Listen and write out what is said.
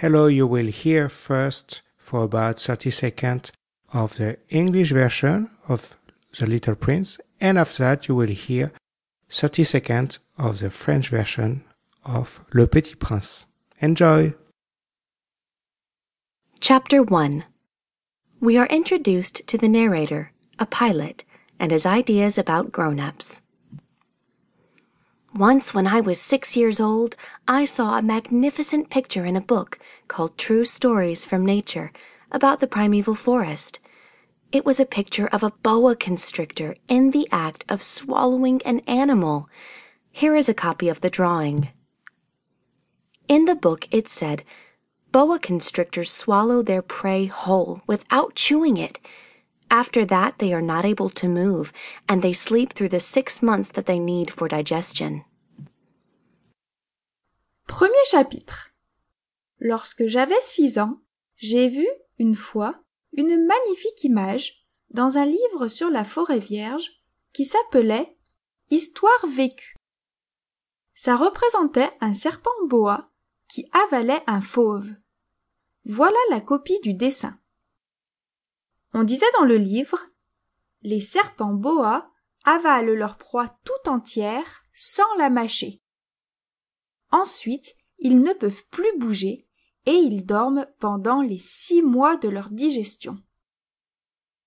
Hello, you will hear first for about 30 seconds of the English version of The Little Prince, and after that, you will hear 30 seconds of the French version of Le Petit Prince. Enjoy! Chapter 1 We are introduced to the narrator, a pilot, and his ideas about grown ups. Once, when I was six years old, I saw a magnificent picture in a book called True Stories from Nature about the primeval forest. It was a picture of a boa constrictor in the act of swallowing an animal. Here is a copy of the drawing. In the book, it said, Boa constrictors swallow their prey whole without chewing it. After that, they are not able to move, and they sleep through the six months that they need for digestion. Premier chapitre. Lorsque j'avais six ans, j'ai vu, une fois, une magnifique image dans un livre sur la forêt vierge qui s'appelait Histoire vécue. Ça représentait un serpent boa qui avalait un fauve. Voilà la copie du dessin. On disait dans le livre Les serpents boa avalent leur proie tout entière sans la mâcher. Ensuite, ils ne peuvent plus bouger et ils dorment pendant les six mois de leur digestion.